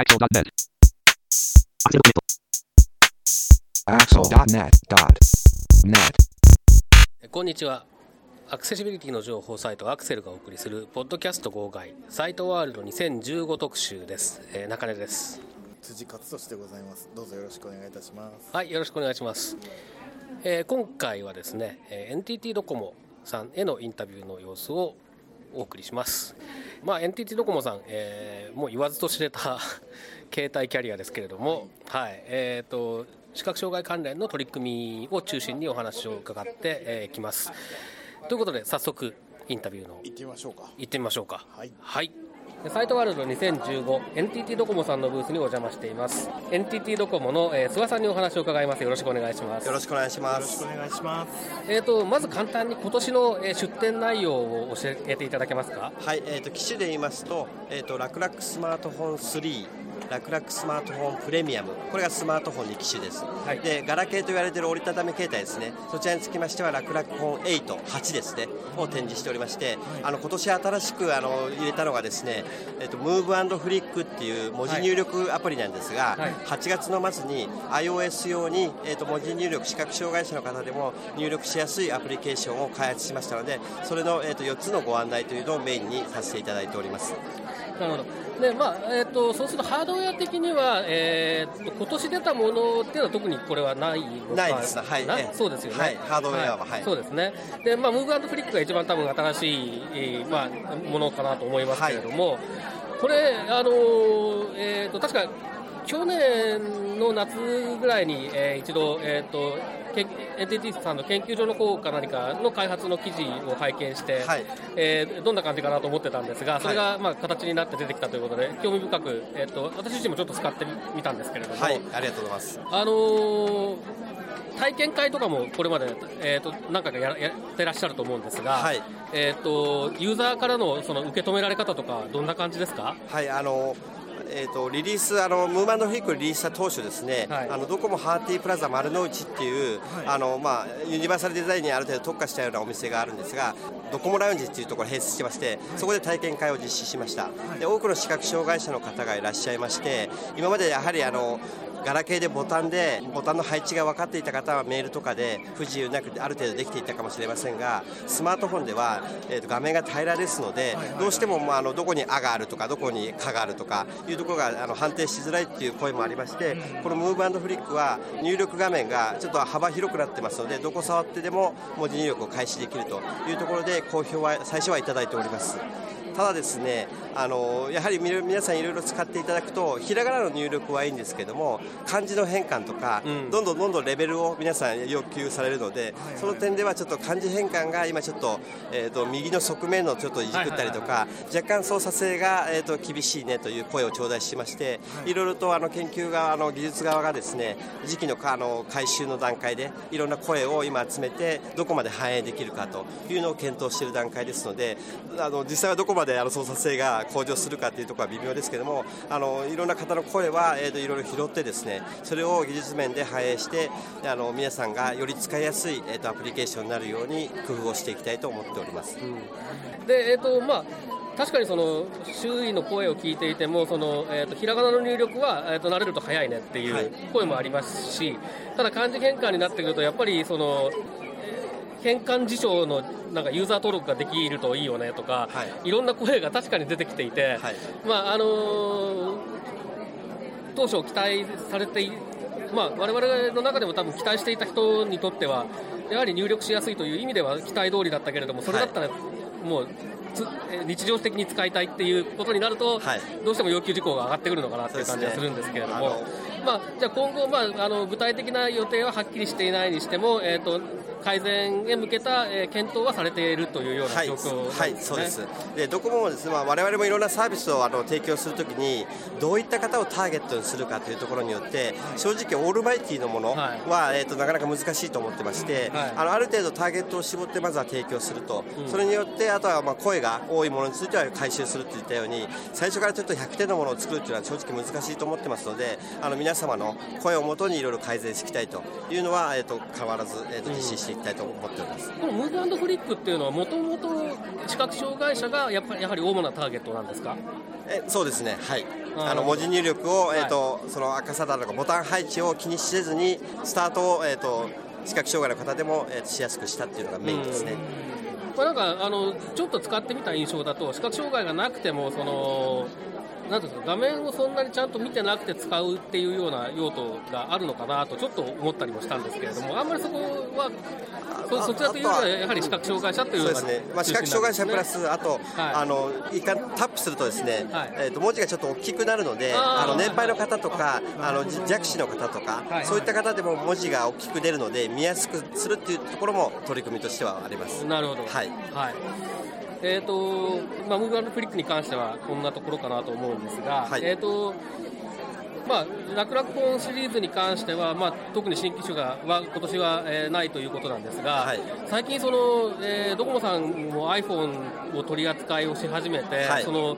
Axel.net. Axel.net.net. こんにちは。アクセシビリティの情報サイトアクセルがお送りするポッドキャスト号外。サイトワールド2015特集です、えー中根です。辻勝利でございます。どうぞよろしくお願いいたします。はいよろしくお願いします、えー今回はですね、えー NTT ドコモさんへのインタビューの様子をお送りしますまあ NTT ドコモさん、えーもう言わずと知れた 携帯キャリアですけれどもはいえーと視覚障害関連の取り組みを中心にお話を伺ってき、えーきます。ということで早速インタビューの行ってみましょうか。行ってみましょうか。はいサイトワールド 2015NTT ドコモさんのブースにお邪魔しています。NTT ドコモの、えー諏訪さんにお話を伺います。よろしくお願いします。よろしくお願いします。お願いします。えー、とまず簡単に今年の、えー出展内容を教えていただけますか？はい、えっ、と機種で言いますと、えっ、と楽々スマートフォン3、楽々スマートフォンプレミアム、これがスマートフォン2機種です。はい。でガラケーと言われている折りたたみ携帯ですね。そちらにつきましては楽々フォン8、8ですね。を展示しておりまして、あの今年新しくあの入れたのがですね、えっ、とムーブフリックっていう文字入力アプリなんですが、はい。8月の末に iOS 用に、えー、と文字入力視覚障害者の方でも入力しやすいアプリケーションを開発しましたのでそれの、えー、と4つのご案内というのをメインにさせていただいております。なるほど。で、まあえー、とそうするとハードウェア的には、えー、と今年出たものっていうのは特にこれはないのかな？いですはい。そうですよね、はい。ハードウェアははい。そうですね。で、まあ、ムーブフリックが一番多分新しい、えーまあ、ものかなと思いますけれども、これ、あのーえー、と確か去年の夏ぐらいに、えー一度、えー、とけ NTT さんの研究所の方か何かの開発の記事を拝見して、はい。えーどんな感じかなと思ってたんですが、それが、まあ、形になって出てきたということで、興味深く、えー、と私自身もちょっと使ってみたんですけれども、はい。ありがとうございます。あのー体験会とかもこれまで、えー、と何回かややってらっしゃると思うんですが、はい。えー、とユーザーからのその受け止められ方とか、どんな感じですか？はいあのえー、とリリースあのムーマンドフリックをリリースした当初ですね、はい。あのドコモハーティープラザ丸の内っていう、あのまあ、ユニバーサルデザインにある程度特化したようなお店があるんですがドコモラウンジっていうところに併設してまして、そこで体験会を実施しました、で多くの視覚障害者の方がいらっしゃいまして今までやはりあのガラケーでボタンでボタンの配置が分かっていた方はメールとかで不自由なくある程度できていたかもしれませんがスマートフォンでは、えーと画面が平らですのでどうしても、まあ、あのどこに「あ」があるとかどこに「か」があるとかいうところがあの判定しづらいっていう声もありましてこのムーブフリックは入力画面がちょっと幅広くなってますのでどこ触ってでも文字入力を開始できるというところで好評は最初はいただいております。ただですねあのやはりみ皆さんいろいろ使っていただくとひらがなの入力はいいんですけども漢字の変換とか、うん。どんどんどんどんレベルを皆さん要求されるので、その点ではちょっと漢字変換が今ちょっと,、えー、と右の側面のちょっといじくったりとか、若干操作性が、えー、と厳しいねという声を頂戴しまして、い、ろいろとあの研究側の技術側がですね時期のあの回収の段階でいろんな声を今集めてどこまで反映できるかというのを検討している段階ですのであの実際はどこまであの操作性が向上するかというところは微妙ですけどもあのいろんな方の声は、えー、といろいろ拾ってですねそれを技術面で反映してあの皆さんがより使いやすい、えー、とアプリケーションになるように工夫をしていきたいと思っております。で、えーとまあ、確かにその周囲の声を聞いていてもその、えー、とひらがなの入力は、えー、と慣れると早いねっていう声もありますし、ただ漢字変換になってくるとやっぱりその、変換辞書のなんかユーザー登録ができるといいよねとか、、はい。ろんな声が確かに出てきていて、はい。まああのー当初期待されていまあ、我々の中でも多分期待していた人にとってはやはり入力しやすいという意味では期待通りだったけれどもそれだったらもう日常的に使いたいっていうことになると、はい。どうしても要求事項が上がってくるのかなっていう感じがするんですけれども、まあ、じゃあ今後、まあ、あの具体的な予定ははっきりしていないにしても、えー、と改善へ向けた、えー検討はされているというようはない状況なんですね。はい、そうです。で、ドコモもですね、まあ、我々もいろんなサービスをあの提供するときに、どういった方をターゲットにするかというところによって、正直オールマイティのものは、えっ、となかなか難しいと思ってまして、はい。あのある程度ターゲットを絞ってまずは提供すると、それによってあとはまあ声が多いものについては回収するといったように、最初からちょっと100点のものを作るというのは正直難しいと思ってますので、あの皆様の声をもとにいろいろ改善していきたいというのはえっ、と変わらずえっ、と実施してしていきたいと思っております。このムーブフリックっていうのはもともと視覚障害者がやっぱりやはり主なターゲットなんですか？えそうですね。はい。あの文字入力を、えーと、はい、その赤さだとかボタン配置を気にせずにスタートを、えーと、視覚障害の方でも、えー、しやすくしたっていうのがメインですね。これなんかあのちょっと使ってみた印象だと視覚障害がなくてもそのなんですか画面をそんなにちゃんと見てなくて使うっていうような用途があるのかなとちょっと思ったりもしたんですけれどもあんまりそこはそそちらというよりはやはり視覚障害者というそうですね、まあ、視覚障害者プラスあと、はい、あの一回タップするとですね、はい、えー、と文字がちょっと大きくなるのであの年配の方とかあの弱視の方とか、はい、そういった方でも文字が大きく出るので見やすくするっていうところも取り組みとしてはあります。なるほど。はい、はいえーとまあ、ムーブアンドフリックに関してはこんなところかなと思うんですが、はい、えーとまあ、楽々本シリーズに関しては、まあ、特に新機種がは今年は、えー、ないということなんですが、はい、最近その、えー、ドコモさんも iPhone を取り扱いをし始めて、はい、その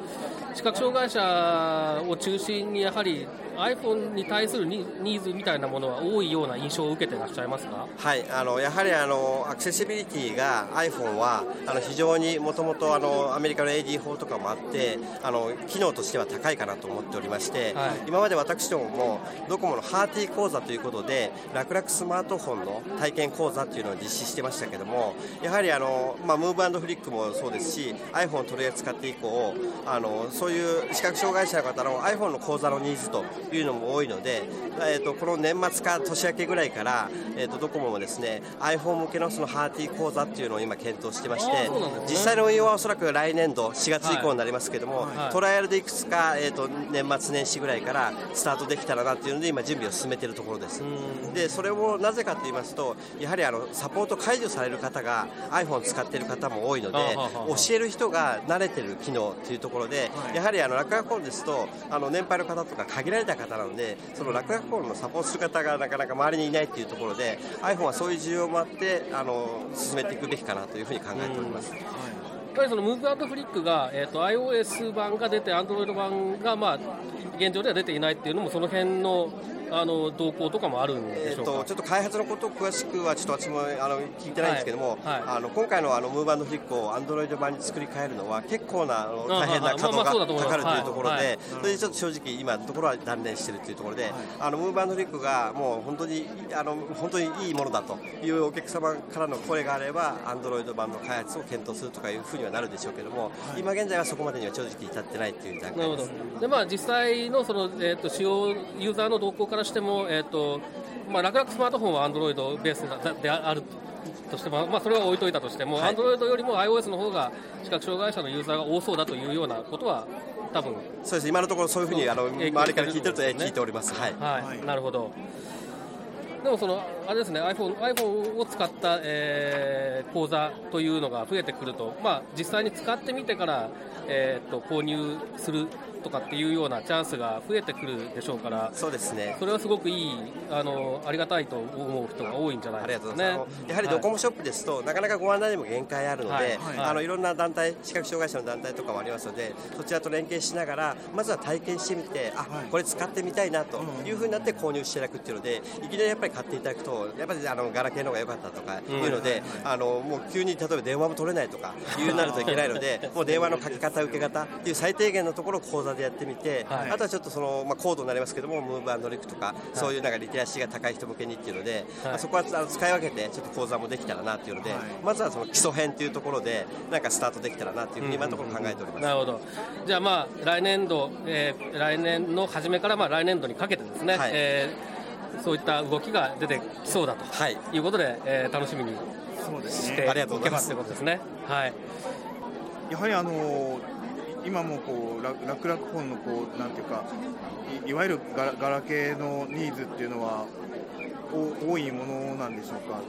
視覚障害者を中心にやはり iPhone に対するニーズみたいなものは多いような印象を受けてらっしゃいますか？はいあのやはりあのアクセシビリティが iPhone はあの非常にもともとアメリカの AD 法とかもあってあの機能としては高いかなと思っておりまして、はい、今まで私どももドコモのハーティー講座ということで楽々スマートフォンの体験講座っていうのを実施してましたけどもやはりあの、まあ、ムーブフリックもそうですし iPhone を取り扱って以降あのそういう視覚障害者の方の iPhone の講座のニーズというのも多いので、えーと、この年末か年明けぐらいから、えーと、ドコモもですね iPhone 向けのそのハーティー講座っていうのを今検討してまして、ね、実際の運用はおそらく来年度4月以降になりますけども、はいはい、トライアルでいくつか、えーと、年末年始ぐらいからスタートできたらなっていうので今準備を進めているところです。でそれをなぜかと言いますとやはりあのサポート解除される方が iPhone を使っている方も多いので教える人が慣れてる機能というところで、やはりあの楽々フォンですとあの年配の方とか限られた方なのでその楽々フォンのサポートする方がなかなか周りにいないというところで iPhone はそういう需要もあってあの進めていくべきかなというふうに考えております。やっぱりそのムーブアウトフリックが、えーと、iOS 版が出て、Android 版が、まあ、現状では出ていないっていうのも、その辺のあの動向とかもあるんでしょうか、えーと、ちょっと開発のことを詳しくはちょっと私もあの聞いてないんですけども、はい。はい、あの今回のあのムーバーフリックをアンドロイド版に作り変えるのは結構なあの大変な稼働がかかるというところで、それでちょっと正直今のところは断念しているというところで、あのムーバーフリックがもう本当にあの本当にいいものだというお客様からの声があればアンドロイド版の開発を検討するとかいうふうにはなるでしょうけども、今現在はそこまでには正直至ってないという段階です。でまあ実際のそのえっ、ー、と使用ユーザーの動向からしてもえっ、ー、とまあ、楽々スマートフォンはアンドロイドベースであるとしても、まあ、それは置いといたとしても、アンドロイドよりも iOS の方が視覚障害者のユーザーが多そうだというようなことは、多分そうです。今のところそういうふうにあの周りから聞いてると、聞いております。はい、はい、なるほど。でもそのあれですね iPhone, iPhone を使った、えー、講座というのが増えてくると、まあ、実際に使ってみてから、えーと購入するとかっていうようなチャンスが増えてくるでしょうからそうですね。それはすごくいいあのありがたいと思う人が多いんじゃないですかね。やはりドコモショップですと、はい、なかなかご案内にも限界あるので、はいはい、あのいろんな団体視覚障害者の団体とかもありますのでそちらと連携しながらまずは体験してみてあ、これ使ってみたいなというふうになって購入していただくっていうのでいきなりやっぱり買っていただくとやっぱりあのガラケーの方が良かったとかいうので、あのもう急に例えば電話も取れないとかいうなるといけないので もう電話の書き方受け方っていう最低限のところを講座でやってみて、はい、あとはちょっとその、まあ、高度になりますけどもムーブアンドリックとか、はい、そういうなんかリテラシーが高い人向けにっていうので、まあ、そこはあの使い分けてちょっと講座もできたらなっていうので、まずはその基礎編っていうところでなんかスタートできたらなっていうふうに今のところ考えております、なるほど。じゃあまあ来年度、えー、来年の初めからまあ来年度にかけてですね、はい、えー、そういった動きが出てきそうだと、はい、いうことで、えー、楽しみにしていけますということですね。はい、やはりあの今もこう楽々本のこうなんていうかいわゆるガラケーのニーズっていうのは多いものなんでしょうか？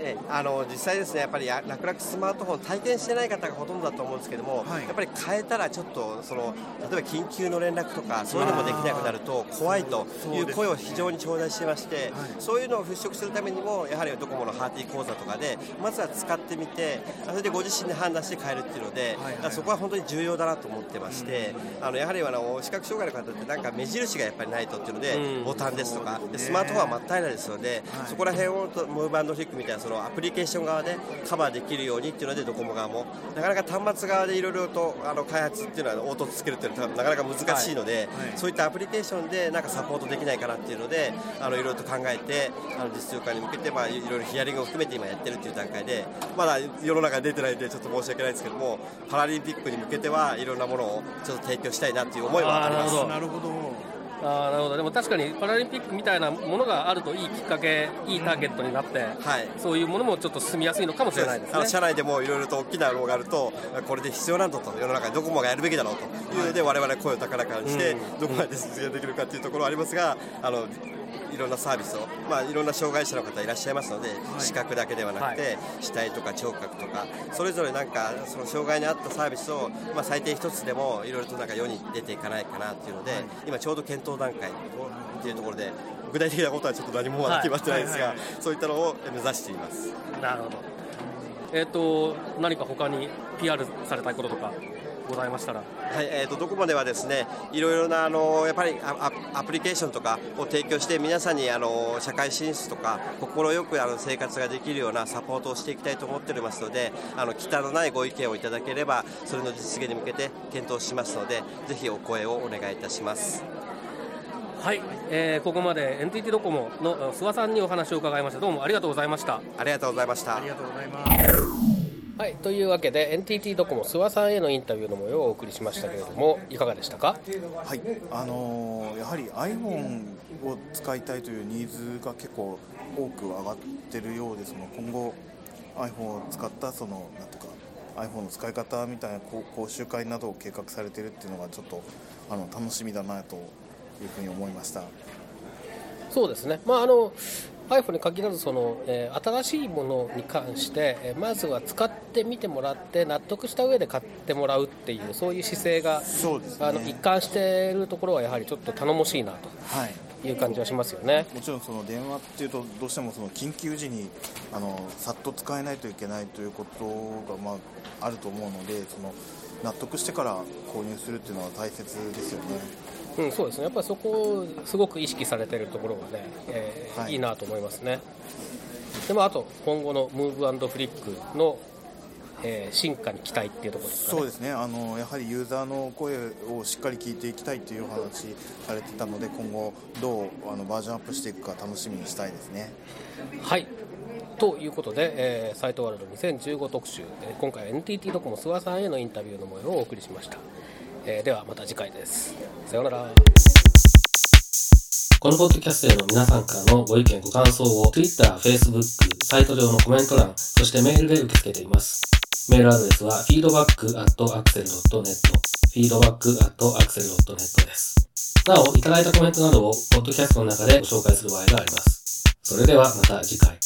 えあの実際ですねやっぱり楽々スマートフォン体験してない方がほとんどだと思うんですけども、はい、やっぱり変えたらちょっとその例えば緊急の連絡とかそういうのもできなくなると怖いという声を非常に頂戴してまして、そういうのを払拭するためにもやはりドコモのハーティー講座とかでまずは使ってみてそれでご自身で判断して変えるっていうので、そこは本当に重要だなとと思ってまして、あのやはりあの視覚障害の方ってなんか目印がやっぱりないとっていうので、ボタンですとか。でスマートフォンは真っ平らですので、そこら辺をムーバンドフリックみたいなそのアプリケーション側でカバーできるようにっていうのでドコモ側も。なかなか端末側でいろいろとあの開発っていうのは凹凸つけるっていうのはなかなか難しいので、そういったアプリケーションでなんかサポートできないかなっていうのでいろいろと考えてあの実用化に向けてまあいろいろヒアリングを含めて今やってるっていう段階でまだ世の中に出てないんでちょっと申し訳ないですけどもパラリンピックに向けてはいろんなものをちょっと提供したいなっていう思いはあります。なるほどあなるほど。でも確かにパラリンピックみたいなものがあるといいきっかけいいターゲットになって、はい、そういうものもちょっと進みやすいのかもしれないですね。社内でもいろいろと大きなローがあるとこれで必要なんだと世の中にどこもがやるべきだろうと。いうので、我々声を高らかにして、どこまで実現できるかというところはありますがあのいろんなサービスを、まあ、いろんな障害者の方いらっしゃいますので、はい、視覚だけではなくて、はい、視体とか聴覚とかそれぞれなんかその障害に合ったサービスを、まあ、最低1つでもいろいろとなんか世に出ていかないかなっていうので、はい、今ちょうど検討段階っていうところで具体的なことはちょっと何もまだ決まってないですが、そういったのを目指しています。なるほど、えーと、と何か他に PR されたいこととかございましたら、はいえーと、どこまではですねいろいろなあのやっぱりアプリケーションとかを提供して皆さんにあの社会進出とか快くあの生活ができるようなサポートをしていきたいと思っておりますのであの忌憚のないご意見をいただければそれの実現に向けて検討しますのでぜひお声をお願いいたします。はい、えー、ここまで NTT ドコモの諏訪さんにお話を伺いました。どうもありがとうございました。ありがとうございました。ありがとうございますはい、というわけで NTT ドコモ諏訪さんへのインタビューの模様をお送りしましたけれどもいかがでしたか、はいあのー、やはり iPhone を使いたいというニーズが結構多く上がってるようですの今後 iPhone を使ったそのなんとか iPhone の使い方みたいな講習会などを計画されているっていうのがちょっとあの楽しみだなというふうに思いました。そうですね、まあ、あの iPhone に限らずその、えー、新しいものに関して、えー、まずは使ってみてもらって納得した上で買ってもらうっていうそういう姿勢が、ね、あの一貫しているところはやはりちょっと頼もしいなと。はいいう感じはしますよねもちろんその電話っていうとどうしてもその緊急時にあのさっと使えないといけないということが、まあ、あると思うのでその納得してから購入するっていうのは大切ですよね。うん、そうですね、やっぱりそこをすごく意識されているところがね、えーはい、いいなと思いますね。でもあと、今後のムーブフリックの、えー、進化に期待っていうところですか、ね、そうですねあのやはりユーザーの声をしっかり聞いていきたいというお話されてたので、今後、どうあのバージョンアップしていくか楽しみにしたいですね。はいということで、えー、サイトワールド2015特集、えー、今回は NTT ドコモ諏訪さんへのインタビューの模様をお送りしました。えー、ではまた次回です。さようなら。このポッドキャストへの皆さんからのご意見ご感想を Twitter、Facebook、サイト上のコメント欄、そしてメールで受け付けています。メールアドレスは feedback.axel.net feedback.axel.net です。なお、いただいたコメントなどをポッドキャストの中でご紹介する場合があります。それではまた次回。